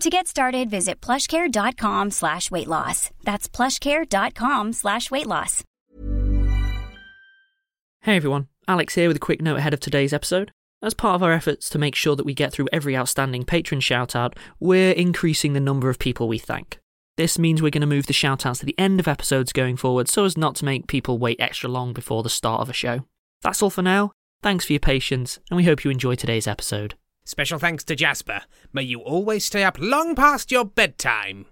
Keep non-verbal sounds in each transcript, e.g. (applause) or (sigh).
To get started, visit plushcare.com slash weight loss. That's plushcare.com slash weight loss. Hey everyone, Alex here with a quick note ahead of today's episode. As part of our efforts to make sure that we get through every outstanding patron shoutout, we're increasing the number of people we thank. This means we're going to move the shoutouts to the end of episodes going forward so as not to make people wait extra long before the start of a show. That's all for now. Thanks for your patience, and we hope you enjoy today's episode. Special thanks to Jasper. May you always stay up long past your bedtime.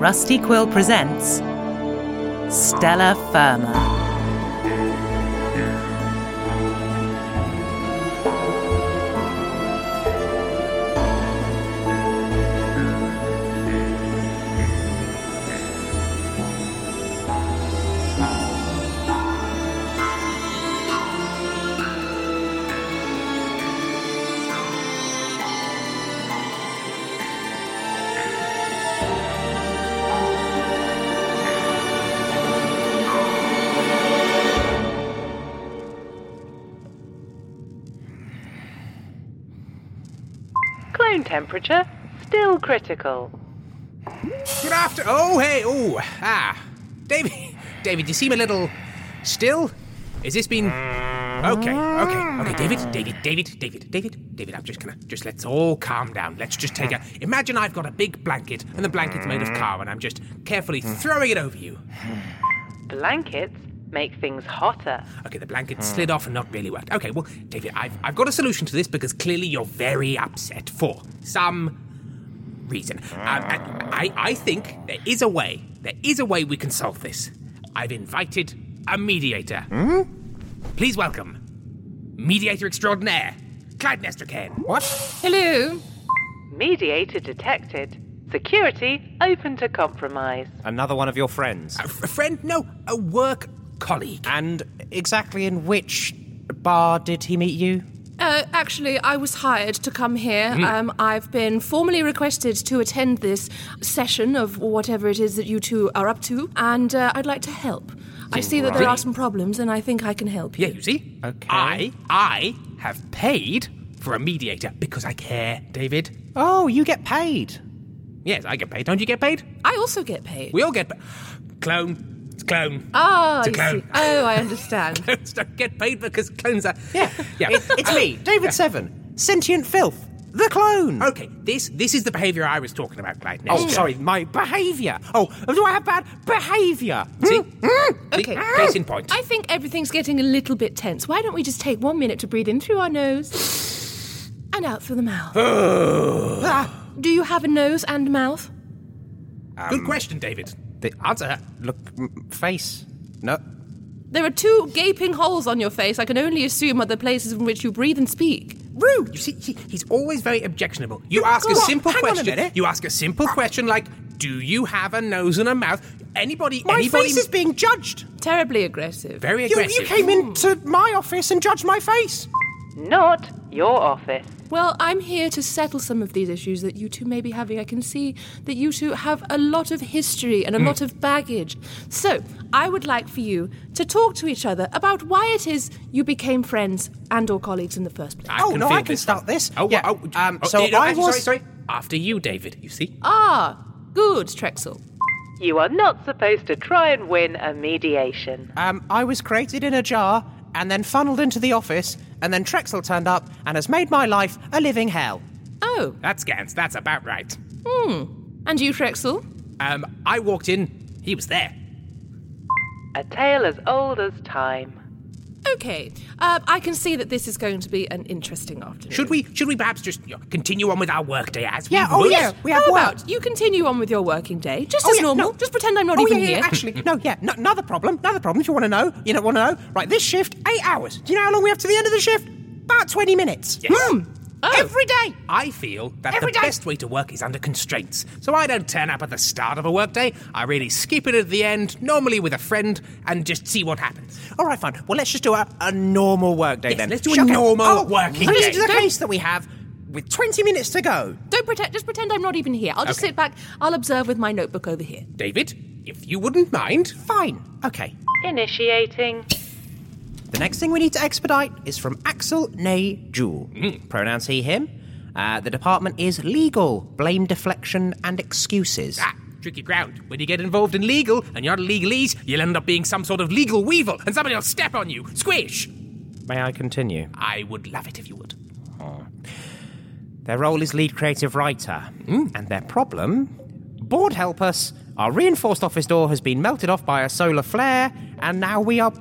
Rusty Quill presents Stellar Firma. Temperature still critical. Good after. Oh, hey. Oh, ah. David, David, you seem a little still. Is this been. Okay, okay, okay, David, David, David, David, David, David, I'm just gonna, just let's all calm down. Let's just take a. Imagine I've got a big blanket and the blanket's made of car and I'm just carefully throwing it over you. Blankets make things hotter. Okay, the blanket slid off and not really worked. Okay, well, David, I've, I've got a solution to this because clearly you're very upset for some reason. Um, and I, I think there is a way, there is a way we can solve this. I've invited a mediator. Please welcome mediator extraordinaire, Clytemnestra Cairn. What? Hello. Mediator detected. Security open to compromise. Another one of your friends. A, f- a friend? No, a work colleague. And exactly in which bar did he meet you? Uh, actually, I was hired to come here. Um, I've been formally requested to attend this session of whatever it is that you two are up to, and uh, I'd like to help. I see that there are some problems, and I think I can help you. Yeah, you see? Okay. I, I have paid for a mediator because I care, David. Oh, you get paid. Yes, I get paid. Don't you get paid? I also get paid. We all get paid. Clone. It's clone. Ah, It's a you clone. see. Oh, I understand. (laughs) Clones don't get paid because clones are. Yeah. Yeah. It- it's me, David Seven. Sentient filth. The clone. Okay, this this is the behaviour I was talking about, Clyde. Oh, sorry, my behaviour. Oh, do I have bad behaviour? See? Okay. Case in point. I think everything's getting a little bit tense. Why don't we just take one minute to breathe in through our nose and out through the mouth? (sighs) Ah, Do you have a nose and mouth? Good question, David. The Answer her. look face. No. There are two gaping holes on your face. I can only assume are the places in which you breathe and speak. Rude. You see, he, he's always very objectionable. You ask a simple on a question. minute. You ask a simple question like, "Do you have a nose and a mouth?" Anybody, My anybody, face is being judged. Terribly aggressive. very You, aggressive. you came into my office and judged my face. Not your office. Well, I'm here to settle some of these issues that you two may be having. I can see that you two have a lot of history and a lot of baggage. So, I would like for you to talk to each other about why it is you became friends and or colleagues in the first place. I Oh, can no, I can this. start this. Oh, Yeah, oh, um, oh, so eh, no, I was- Sorry, sorry. After you, David. You see. Ah, good, Trexel. You are not supposed to try and win a mediation. Um, I was created in a jar and then funneled into the office, and then Trexel turned up and has made my life a living hell. Oh, That's Gans. That's about right. Hmm. And you, Trexel? Um, I walked in. He was there. A tale as old as time. Okay, uh, I can see that this is going to be an interesting afternoon. Should we? Should we perhaps just you know, continue on with our workday as Yeah, we oh, would? yeah. We have How work. about you continue on with your working day, just Oh, as yeah, normal? no. Just pretend I'm not oh, even yeah, yeah, here. actually, no, yeah, no, another problem, another problem. If you want to know, you don't want to know. Right, this shift, eight hours. Do you know how long we have to the end of the shift? About 20 minutes. Yes. Oh. Every day. I feel that Every the day. best way to work is under constraints. So I don't turn up at the start of a workday. I really skip it at the end, normally with a friend, and just see what happens. All right, fine. Well, let's just do a, a normal workday Yes, then. let's do a Shall we- normal oh, working please day. do the case that we have with 20 minutes to go. Don't pretend. Just pretend I'm not even here. I'll just Okay. sit back. I'll observe with my notebook over here. David, if you wouldn't mind. Fine. Okay. Initiating. The next thing we need to expedite is from Axel Nay Jewel. Pronouns he, him. Uh, the department is legal, blame deflection, and excuses. Ah, tricky ground. When you get involved in legal and you're not a legalese, you'll end up being some sort of legal weevil and somebody will step on you. Squish! May I continue? I would love it if you would. Their role is lead creative writer. And their problem? Board help us. Our reinforced office door has been melted off by a solar flare, and now we are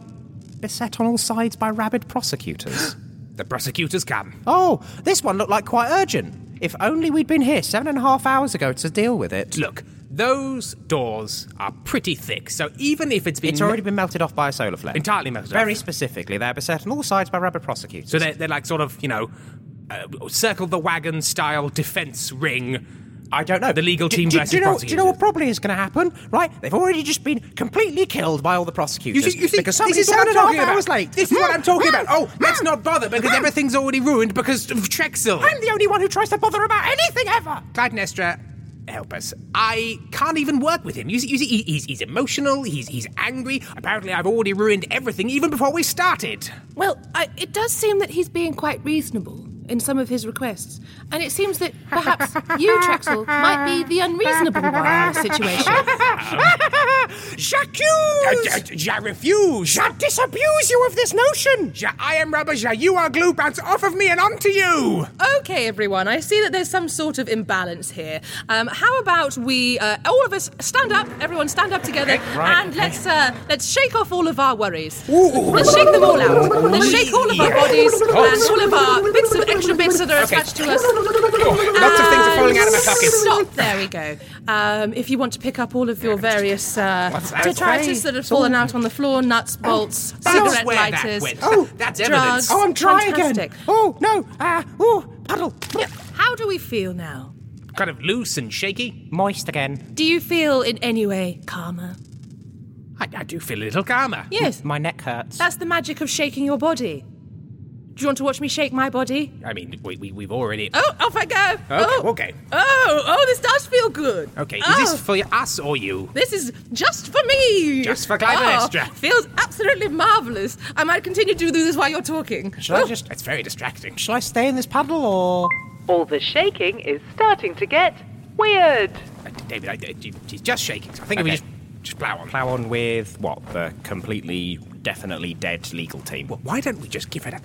beset on all sides by rabid prosecutors. (gasps) The prosecutors come. oh, this one looked like quite urgent. If only we'd been here seven and a half hours ago to deal with it. Look, those doors are pretty thick, so even if it's been It's already been melted off by a solar flare. entirely melted Very off. specifically, they're beset on all sides by rabid prosecutors. So they're, they're like sort of, you know, uh, circle the wagon style defense ring. I don't know. The legal Do- team do, versus do you know, Do you know what probably is going to happen? Right? They've already just been completely killed by all the prosecutors. You see, you see, because this somebody's is what I'm and talking about. late. This is what I'm talking about. Oh, let's not bother because everything's already ruined because of Trexel. I'm the only one who tries to bother about anything ever. Clytemnestra, help us. I can't even work with him. You see, you see he's, he's emotional, he's, he's angry. Apparently, I've already ruined everything even before we started. Well, I, it does seem that he's being quite reasonable in some of his requests, and it seems that perhaps you, Trexel, might be the unreasonable one in this situation. (laughs) J'accuse! I refuse. I disabuse you of this notion. Ja, I am rubber. Ja, you are glue. Bounce off of me and onto you. Okay, everyone, I see that there's some sort of imbalance here. Um, how about we, uh, all of us, stand up? Everyone, stand up together, right, and let's uh, let's shake off all of our worries. Let's shake them all out. Let's shake all of our bodies and all of our bits of extra bits that are Okay. attached to us. Lots of things are falling out of my pockets. Stop. There we go. Um, if you want to pick up all of your various uh, that? detritus that have fallen out on the floor, nuts, bolts, That's cigarette that lighters. went. Oh, that's evidence. drugs. Oh, I'm dry Fantastic. again. Oh no. Ah. oh, puddle. How do we feel now? Kind of loose and shaky. Moist again. Do you feel in any way calmer? I, I do feel a little calmer. Yes. My neck hurts. That's the magic of shaking your body. Do you want to watch me shake my body? I mean, we, we, we've already. Oh, off I go. Okay, oh. okay. Oh, oh, this does feel good. Okay, is Oh, this for us or you? This is just for me. Just for Clytemnestra. Oh, feels absolutely marvelous. I might continue to do this while you're talking. Shall I Oh, just? It's very distracting. Shall I stay in this puddle or? All the shaking is starting to get weird. Uh, David, I, uh, he's just shaking, so I think if we just, just plow on. Plow on with what? The completely, definitely dead legal team. Well, why don't we just give it a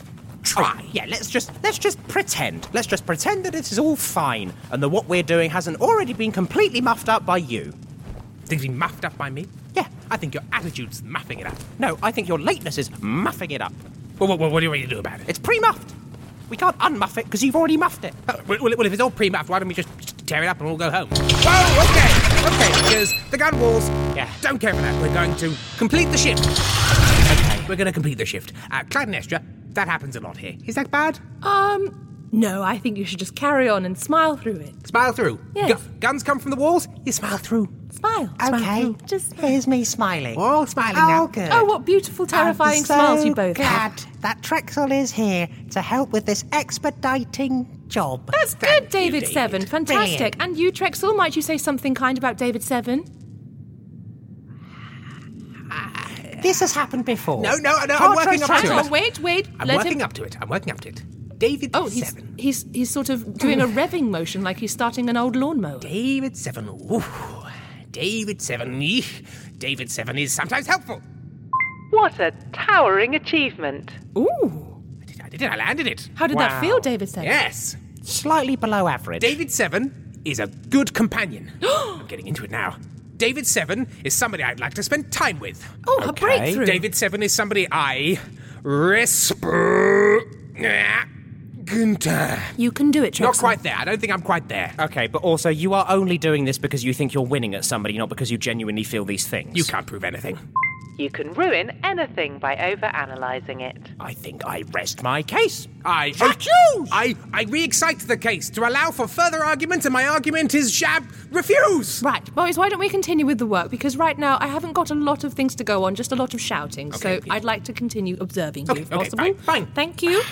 try? Oh, yeah, let's just let's just pretend. Let's just pretend that it is all fine and that what we're doing hasn't already been completely muffed up by you. Things being muffed up by me? Yeah. I think your attitude's muffing it up. No, I think your lateness is muffing it up. Well, what, what, what do you want to do about it? It's pre-muffed. We can't unmuff it because you've already muffed it. Oh, well, well, if it's all pre-muffed, why don't we just tear it up and we'll go home? Oh, okay, okay, because the gun walls Yeah. don't care for that. We're going to complete the shift. Okay. We're going to complete the shift. Uh, Clytemnestra, that happens a lot here. Is that bad? Um, no, I think you should just carry on and smile through it. Smile through. Yes. Gu- guns come from the walls, you smile through. Smile. Smile through. just here's me smiling. We're All smiling now. good. Oh, what beautiful, terrifying smiles you both have. that Trexel is here to help with this expediting job. That's Thank good, David, David. Seven. Fantastic. Brilliant. And you, Trexel, might you say something kind about David Seven? This has happened before. No, no, no, I'm working up to it. on, wait, wait. I'm let working him... up to it. I'm working up to it. David Oh, he's, Seven. he's he's sort of doing a revving motion like he's starting an old lawnmower. David Seven. Ooh. David Seven. Eesh. David Seven is sometimes helpful. What a towering achievement. Ooh. I did, I did it. I landed it. How did that feel, David Seven? Yes. Slightly below average. David Seven is a good companion. (gasps) I'm getting into it now. David Seven is somebody I'd like to spend time with. Oh, a breakthrough. David Seven is somebody I respect. Gunther. You can do it, Trexel. Not quite there. I don't think I'm quite there. Okay, but also you are only doing this because you think you're winning at somebody, not because you genuinely feel these things. You can't prove anything. You can ruin anything by overanalyzing it. I think I rest my case. I Refuse! I I re-excite the case to allow for further argument, and my argument is shab refuse. Right, boys, why don't we continue with the work? Because right now I haven't got a lot of things to go on, just a lot of shouting. so Okay, yeah. I'd like to continue observing Okay, you, if okay, possible. fine, fine. Thank you.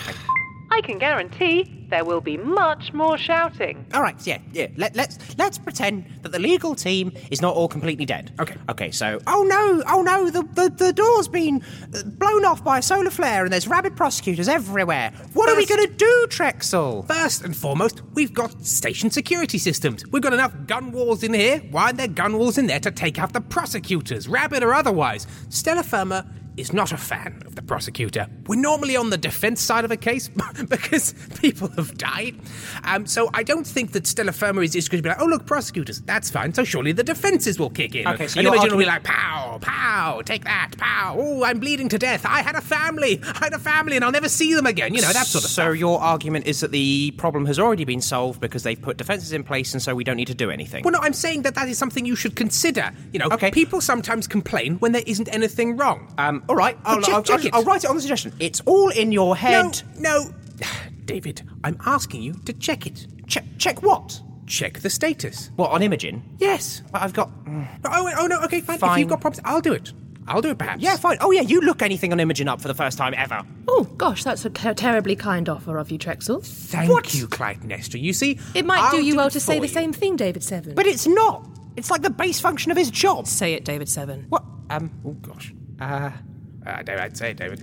I can guarantee there will be much more shouting. All right, yeah, yeah. Let, let's let's pretend that the legal team is not all completely dead. Okay. Okay. So, oh no, oh no, the the, the door's been uh, blown off by a solar flare, and there's rabid prosecutors everywhere. What are we gonna do, Trexel? First and foremost, we've got station security systems. We've got enough gun walls in here. Why aren't there gun walls in there to take out the prosecutors, rabid or otherwise? Stellar Firma is not a fan of the prosecutor. We're normally on the defense side of a case (laughs) because people have died. Um, so I don't think that Stellar Firma is just going to be like, oh, look, prosecutors, that's fine. So surely the defenses will kick in. Okay, so and Imogen will be like, pow, pow, take that, pow. Oh, I'm bleeding to death. I had a family. I had a family and I'll never see them again. You know, that sort of so stuff. your argument is that the problem has already been solved because they've put defenses in place, and so we don't need to do anything. Well, no, I'm saying that that is something you should consider. You know, Okay. people sometimes complain when there isn't anything wrong. Um, all right, I'll, check- I'll, check I'll, it. I'll write it on the suggestion. It's all in your head. No, no. (sighs) David, I'm asking you to check it. Check, check what? Check the status. What on Imogen? Yes. But I've got. mm, Oh, oh no, okay, fine. If you've got problems, I'll do it. I'll do it perhaps. Yeah, fine. Oh yeah, you look anything on Imogen up for the first time ever. Oh, gosh, that's a ter- terribly kind offer of you, Trexel. Thank What? you, Clytemnestra. You see, It might do I'll you well to say for the same thing, David Seven. But it's not. It's like the base function of his job. say it, David Seven. What? Um. Oh gosh. Uh, uh David, I'd say it, David.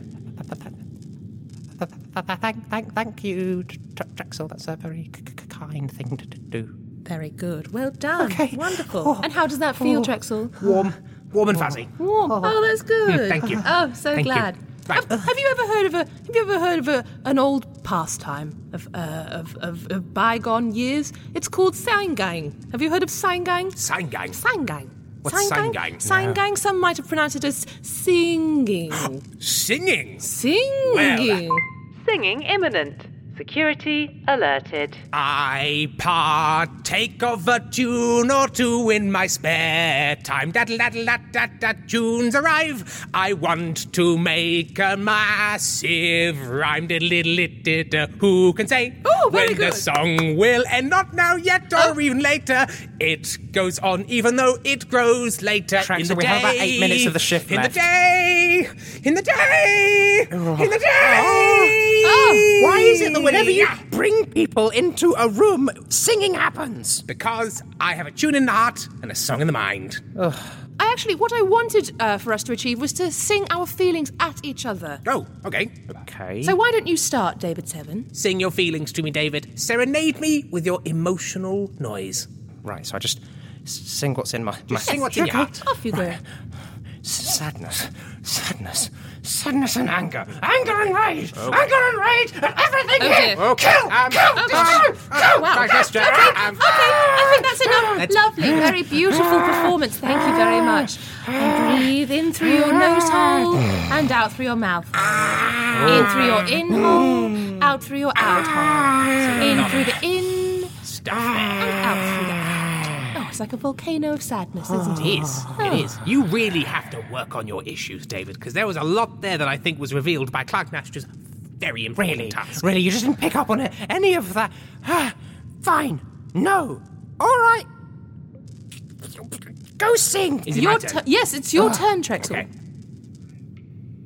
Thank, thank, thank you, Tre- Trexel. That's a very c- c- kind thing to to do. Very good. Well done. Okay. Wonderful. Oh. And how does that feel, Oh. Trexel? Warm, warm and fuzzy. Warm. Oh, that's good. (laughs) Thank you. Oh, so Thank you. glad. Right. Have, have you ever heard of a Have you ever heard of a an old pastime of uh, of, of, of bygone years? It's called Sangang. Have you heard of Sangang? Sangang. Sangang. What's Sangang? Sangang. Some might have pronounced it as singing. (gasps) Singing. singing. Uh, singing imminent. Security alerted. I partake of a tune or two in my spare time. Daddle daddle dat dat dat tunes arrive. I want to make a massive rhyme. Diddle diddle it did. Uh, who can say Oh, very when the song will end? Not now yet, or Oh. even later. It goes on, even though it grows later Tracks, in so the we day. have about eight minutes of the shift in left. the day. In the day. In the day. Oh. Why is it that whenever you bring people into a room, singing happens? Because I have a tune in the heart and a song in the mind. I actually, what I wanted uh, for us to achieve was to sing our feelings at each other. Oh, okay. Okay. So why don't you start, David Seven? Sing your feelings to me, David. Serenade me with your emotional noise. right, so I just s- sing what's in my. my sing what's in your heart. Off you go. Sadness, sadness, sadness and anger, anger and rage, anger and rage, and everything Oh, here. dear. Kill, Um, kill, um, destroy, um, kill. Wow. Okay, just- okay, um, I think that's enough. Let's- Lovely, very beautiful (sighs) performance. Thank you very much. And breathe in through your nose hole and out through your mouth. In through your in hole, out through your out hole. In through the in Stuff. and out through the out. It's like a volcano of sadness, isn't it? It is. It is. You really have to work on your issues, David, because there was a lot there that I think was revealed by Clark Nash's very important Really, task. really, you just didn't pick up on it, any of that. Ah, Fine, no, all right. Go sing. Is it Your my tu- turn? yes, it's your turn, Trexel. Okay.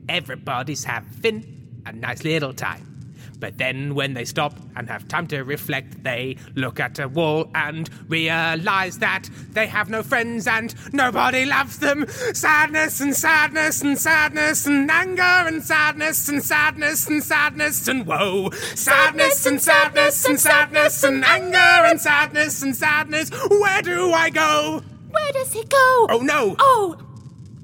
Everybody's having a nice little time. But then when they stop and have time to reflect, they look at a wall and realize that they have no friends and nobody loves them. Sadness and sadness and sadness and anger and sadness and sadness and sadness and woe. Sadness and sadness and sadness and anger and sadness and sadness. Where do I go? Where does he go? Oh no! Oh.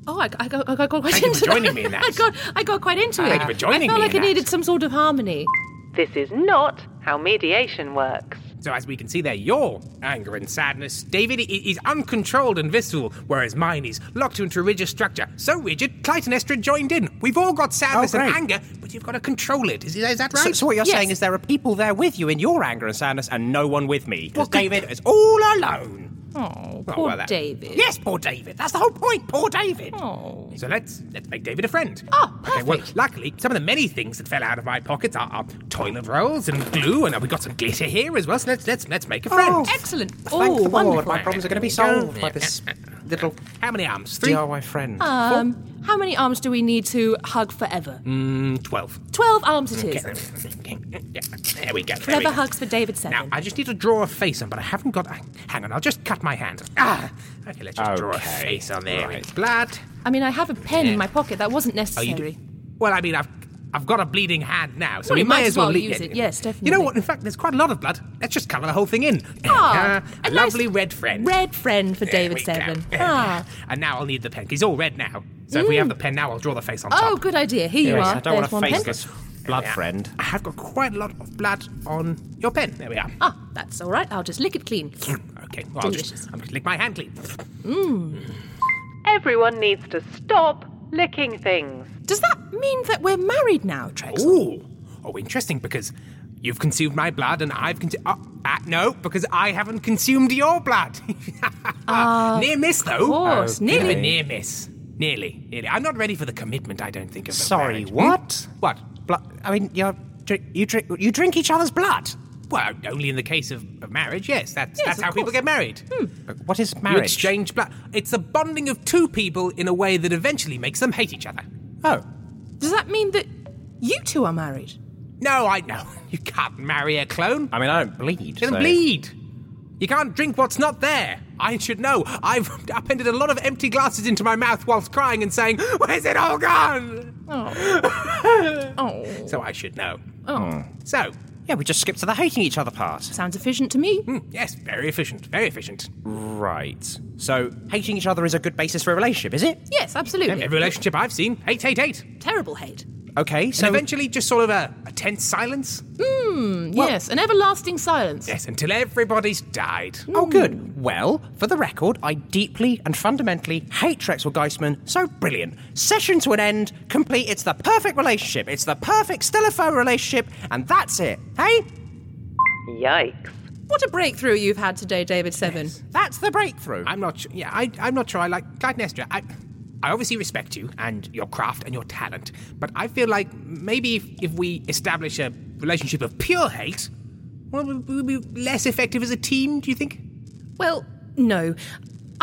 Oh, I, I, got, I got quite Thank you for joining me in (laughs) that. I got, I got quite into Thank it. you for joining me. I felt me like it that. needed some sort of harmony. This is not how mediation works. So as we can see there, your anger and sadness, David, is uncontrolled and visceral, whereas mine is locked into a rigid structure. So rigid, Clytemnestra joined in. We've all got sadness Oh, and anger, but you've got to control it. Is, is that right? So, so what you're Yes. saying is there are people there with you in your anger and sadness, and no one with me. Because Well, David is all alone. Oh, Oh, poor well, that- David. Yes, poor David. That's the whole point. Poor David. Oh. So let's let's make David a friend. Oh, Okay, well, luckily, some of the many things that fell out of my pockets are, are toilet rolls and glue, and uh, we got some glitter here as well. So let's let's let's make a friend. Excellent. Thank oh, the Lord, my problems are going to be solved by this (laughs) little How many arms? Three. DIY friend. Um, how many arms do we need to hug forever? Mm, Twelve. Twelve arms it is. Okay. (laughs) Yeah, there we go. there we Forever go. hugs for David Seven. Now, I just need to draw a face on, but I haven't got. Hang on, I'll just cut my hand. Ah! Okay, let's just draw a Okay, face on there. right. It's blood. I mean, I have a pen in my pocket. That wasn't Oh, necessary. you do? Well, I mean, I've. I've got a bleeding hand now, so Well, we you may might as well, well use it. Yes, definitely. You know what? In fact, there's quite a lot of blood. Let's just colour the whole thing in. Ah, a (laughs) a nice lovely red friend. Red friend for There David. Seven. Ah. And now I'll need the pen. 'cause He's all red now. So if we have the pen now, I'll draw the face on top. Oh, good idea. Here you are. I don't want There's to one face blood Yeah. friend. I have got quite a lot of blood on your pen. There we are. Ah, that's all right. I'll just lick it clean. Okay, well, I'll Delicious. just, I'm going to lick my hand clean. Everyone needs to stop licking things. Does that mean that we're married now, Trex? Ooh. Oh, interesting, because you've consumed my blood and I've consumed. Oh, uh, no, because I haven't consumed your blood. (laughs) near miss, though. of course, a nearly. near miss. Nearly, nearly. I'm not ready for the commitment, I don't think, of Sorry, marriage. Hmm? what? What? Blood. I mean, you're, you drink you drink each other's blood. Well, only in the case of, of marriage, yes. That's, Yes, that's how people get married. What is marriage? You exchange blood. It's the bonding of two people in a way that eventually makes them hate each other. Oh, Does that mean that you two are married? No, I know. (laughs) You can't marry a clone. I mean, I don't bleed. You can so- bleed. You can't drink what's not there. I should know. I've (laughs) appended a lot of empty glasses into my mouth whilst crying and saying, Where's it all gone? Oh. (laughs) Oh, So I should know. oh. Hmm. So, Yeah, we just skipped to the hating each other part. Sounds efficient to me. mm, yes, very efficient. Very efficient. Right. So, hating each other is a good basis for a relationship, is it? Yes, absolutely. Every relationship I've seen, hate, hate, hate. Terrible hate. Okay, So so eventually, just sort of a, a tense silence. Hmm, Hmm, yes, an everlasting silence. Yes, until everybody's died. Oh, good. Well, for the record, I deeply and fundamentally hate Trexel Geisman. So brilliant. Session to an end, complete. It's the perfect relationship. It's the perfect Stellar Firma relationship, and that's it. Hey? Yikes. What a breakthrough you've had today, David Seven. That's the breakthrough. I'm not. Yeah, I, I'm not sure. I like Clytemnestra. I, I obviously respect you and your craft and your talent, but I feel like maybe if, if we establish a relationship of pure hate, well, we'll, be less effective as a team. Do you think? Well, no.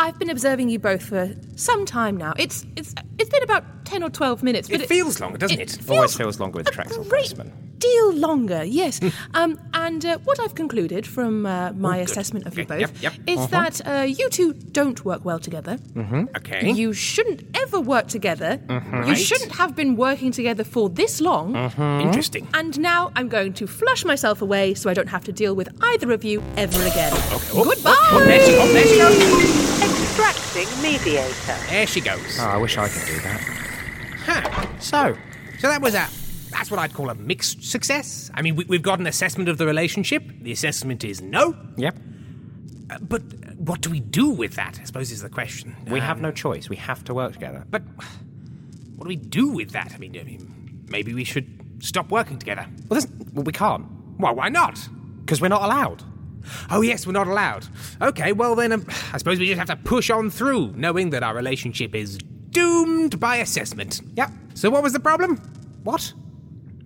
I've been observing you both for some time now. It's it's it's been about ten or twelve minutes. But It feels longer, doesn't it? feels Always feels longer with great Geisman. deal longer. Yes. um, and uh, what I've concluded from uh, my assessment of you both yep, yep. is that uh, you two don't work well together. Okay. You shouldn't ever work together. You Right. shouldn't have been working together for this long. Interesting. And now I'm going to flush myself away so I don't have to deal with either of you ever again. Oh, Goodbye. Oh, there she, oh, there she goes. Extracting mediator. There she goes. Oh, I wish I could do that. Huh. So, So that was a. That's what I'd call a mixed success. I mean, we, we've got an assessment of the relationship. The assessment is no. yep. Uh, but what do we do with that? I suppose is the question. We Um, have no choice. We have to work together. But what do we do with that? I mean, I mean, maybe we should stop working together. Well, there's, well we can't. Well, why not? Because we're not allowed. Oh, yes, we're not allowed. Okay, well then, um, I suppose we just have to push on through, knowing that our relationship is doomed by assessment. Yep. So, what was the problem? What?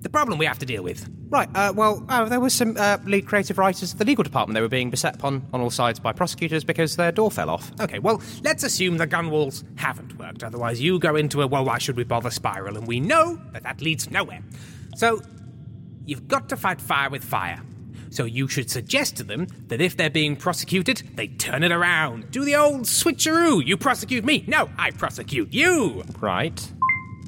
The problem we have to deal with. Right, uh, well, uh, there was some uh, lead creative writers at the legal department. They were being beset upon on all sides by prosecutors because their door fell off. Okay, well, let's assume the gun walls haven't worked. Otherwise, you go into a well, why should we bother spiral? And we know that that leads nowhere. So, you've got to fight fire with fire. So, you should suggest to them that if they're being prosecuted, they turn it around. Do the old switcheroo. You prosecute me. No, I prosecute you. Right.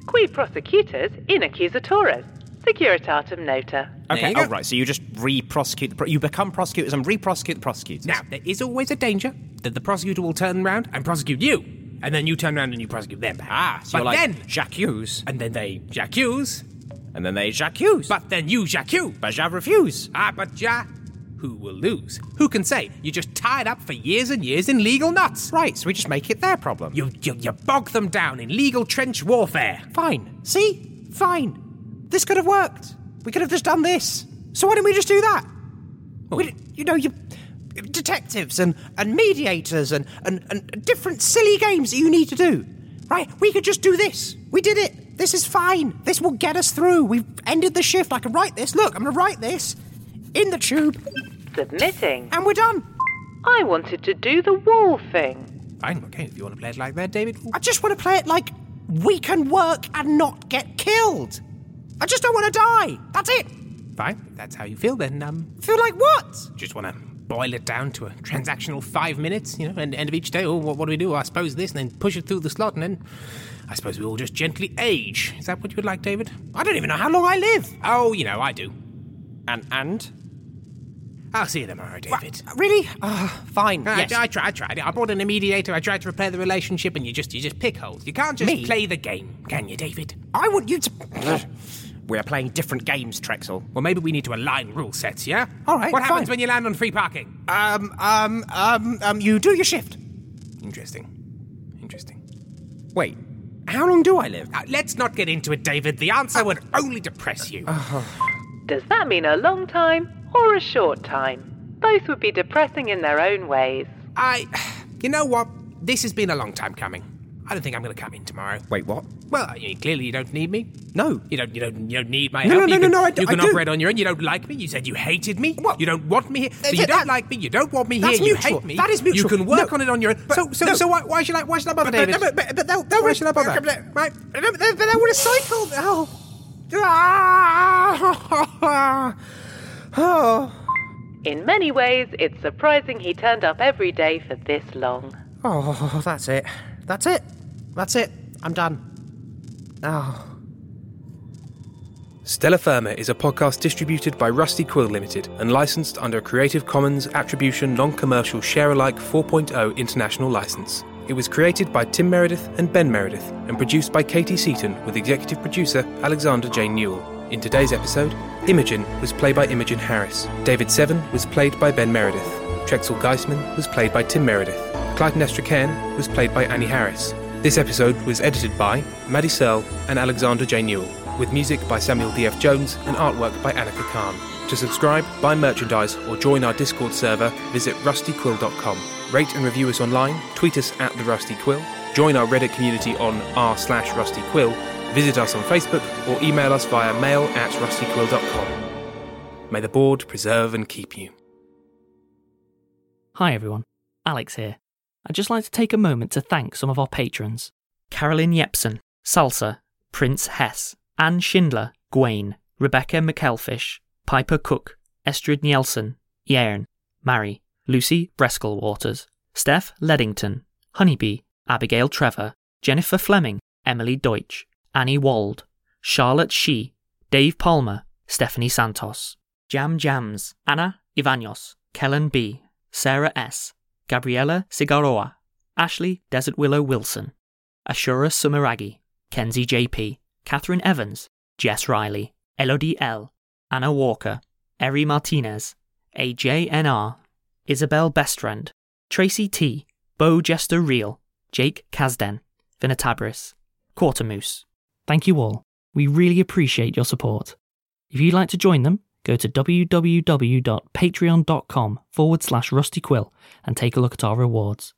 Qui prosecutors in accusatores. Securitatem nota. Okay, you oh, right, so you just re-prosecute the... Pro- you become prosecutors and re-prosecute the prosecutors. Now, there is always a danger that the prosecutor will turn around and prosecute you. And then you turn around and you prosecute them. Ah, so but you're like then, j'accuse, and then they j'accuse, and then they j'accuse. but then you j'accuse. but ja refuse. Ah, but ja, who will lose? Who can say? You're just tied up for years and years in legal knots. Right, so we just make it their problem. You, you, you bog them down in legal trench warfare. Fine. See? Fine. This could have worked. We could have just done this. So why didn't we just do that? We, you know, you detectives and, and mediators and, and, and different silly games that you need to do. Right? We could just do this. We did it. This is fine. This will get us through. We've ended the shift. I can write this. Look, I'm going to write this in the tube, Submitting. and we're done. I wanted to do the wall thing. I'm okay, if you want to play it like that, David. I just want to play it like we can work and not get killed. I just don't want to die. That's it. Fine, if that's how you feel, then um, Feel like what? just want to boil it down to a transactional five minutes, you know, and end of each day. Oh, what, what do we do? I suppose this, and then push it through the slot, and then I suppose we all just gently age. Is that what you would like, David? I don't even know how long I live. Oh, you know, I do. And and I'll see you tomorrow, David. really? Ah, fine. I, yes. I tried. I tried. I brought in a mediator. I tried to repair the relationship, and you just you just pick holes. You can't just Me? play the game, can you, David? I want you to. (laughs) We're playing different games, Trexel. Well, maybe we need to align rule sets. Yeah. All right, What happens when you land on free parking? Um, um, um, um. You do your shift. Interesting. Interesting. Wait. How long do I live? Now, let's not get into it, David. The answer would only depress you. Does that mean a long time or a short time? Both would be depressing in their own ways. I. (sighs) You know what? This has been a long time coming. I don't think I'm going to come in tomorrow. Wait, what? Well, I mean, clearly you don't need me. No. You don't. You don't. You don't need my No, help. no, you no, can, no, I d- You I can do. operate on your own. You don't like me. You said you hated me. What? You don't want me here. So Uh, you that- don't like me. You don't want me That's here. You hate me. That is mutual. You can work No. on it on your own. But- so, so, no. so why, why should I? Why should I bother, But, David? but, but, but, they'll, they'll Why should I bother? Right. But, but, but they'll recycle. Oh. (laughs) Ah. Oh. (sighs) In many ways, it's surprising he turned up every day for this long. Oh, that's it. That's it. That's it. I'm done. Oh. Stellar Firma is a podcast distributed by Rusty Quill Limited and licensed under a Creative Commons Attribution Non Commercial Share Alike 4.0 international license. It was created by Tim Meredith and Ben Meredith and produced by Katie Seaton with executive producer Alexander J. Newell. In today's episode, Imogen was played by Imogen Harris. David Seven was played by Ben Meredith. Trexel Geisman was played by Tim Meredith. Clytemnestra Cairn was played by Annie Harris. This episode was edited by Maddie Searle and Alexander J. Newell, with music by Samuel D.F. Jones and artwork by Annika Khan. To subscribe, buy merchandise, or join our Discord server, visit rustyquill.com. Rate and review us online, tweet us at The Rusty Quill, join our Reddit community on r slash rustyquill, visit us on Facebook, or email us via mail at rustyquill.com. May the board preserve and keep you. Hi everyone, Alex here. I'd just like to take a moment to thank some of our patrons. Carolyn Yepson, Salsa, Prince Hess, Anne Schindler, Gwaine, Rebecca McElfish, Piper Cook, Estrid Nielsen, Yairn, Mary, Lucy Breskel Waters, Steph Leddington, Honeybee, Abigail Trevor, Jennifer Fleming, Emily Deutsch, Annie Wald, Charlotte Shee, Dave Palmer, Stephanie Santos, Jam Jams, Anna Ivanos, Kellen B, Sarah S, Gabriella Cigaroa, Ashley Desert Willow Wilson, Ashura Sumiragi, Kenzie JP, Catherine Evans, Jess Riley, Elodie L, Anna Walker, Eri Martinez, AJNR, Isabel Bestfriend, Tracy T, Bo Jester Real, Jake Kazden, Vinatabris, Quartermoose. Thank you all. We really appreciate your support. If you'd like to join them, go to www.patreon.com forward slash rustyquill and take a look at our rewards.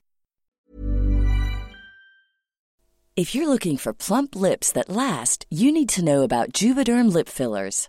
If you're looking for plump lips that last, you need to know about Juvederm lip fillers.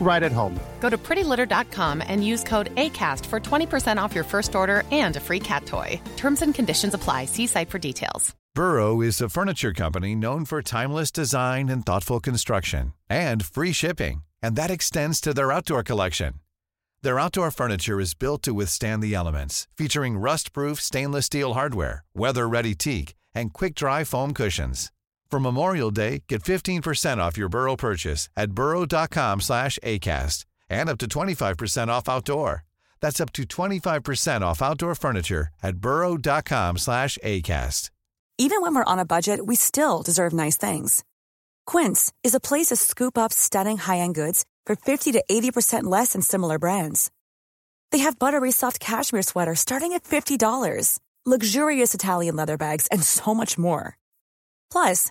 right at home. Go to prettylitter.com and use code ACAST for 20% off your first order and a free cat toy. Terms and conditions apply. See site for details. Burrow is a furniture company known for timeless design and thoughtful construction and free shipping, and that extends to their outdoor collection. Their outdoor furniture is built to withstand the elements, featuring rust-proof stainless steel hardware, weather-ready teak, and quick-dry foam cushions. For Memorial Day, get 15% off your Burrow purchase at burrow.com slash ACAST and up to 25% off outdoor. That's up to 25% off outdoor furniture at burrow.com slash ACAST. Even when we're on a budget, we still deserve nice things. Quince is a place to scoop up stunning high-end goods for 50 to 80% less than similar brands. They have buttery soft cashmere sweaters starting at $50, luxurious Italian leather bags, and so much more. Plus,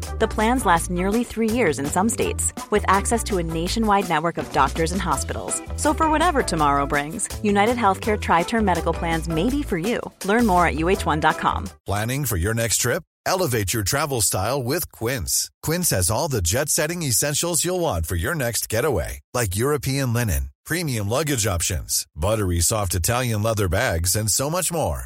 The plans last nearly three years in some states, with access to a nationwide network of doctors and hospitals. So, for whatever tomorrow brings, United Healthcare Tri Term Medical Plans may be for you. Learn more at uhone.com. Planning for your next trip? Elevate your travel style with Quince. Quince has all the jet setting essentials you'll want for your next getaway, like European linen, premium luggage options, buttery soft Italian leather bags, and so much more.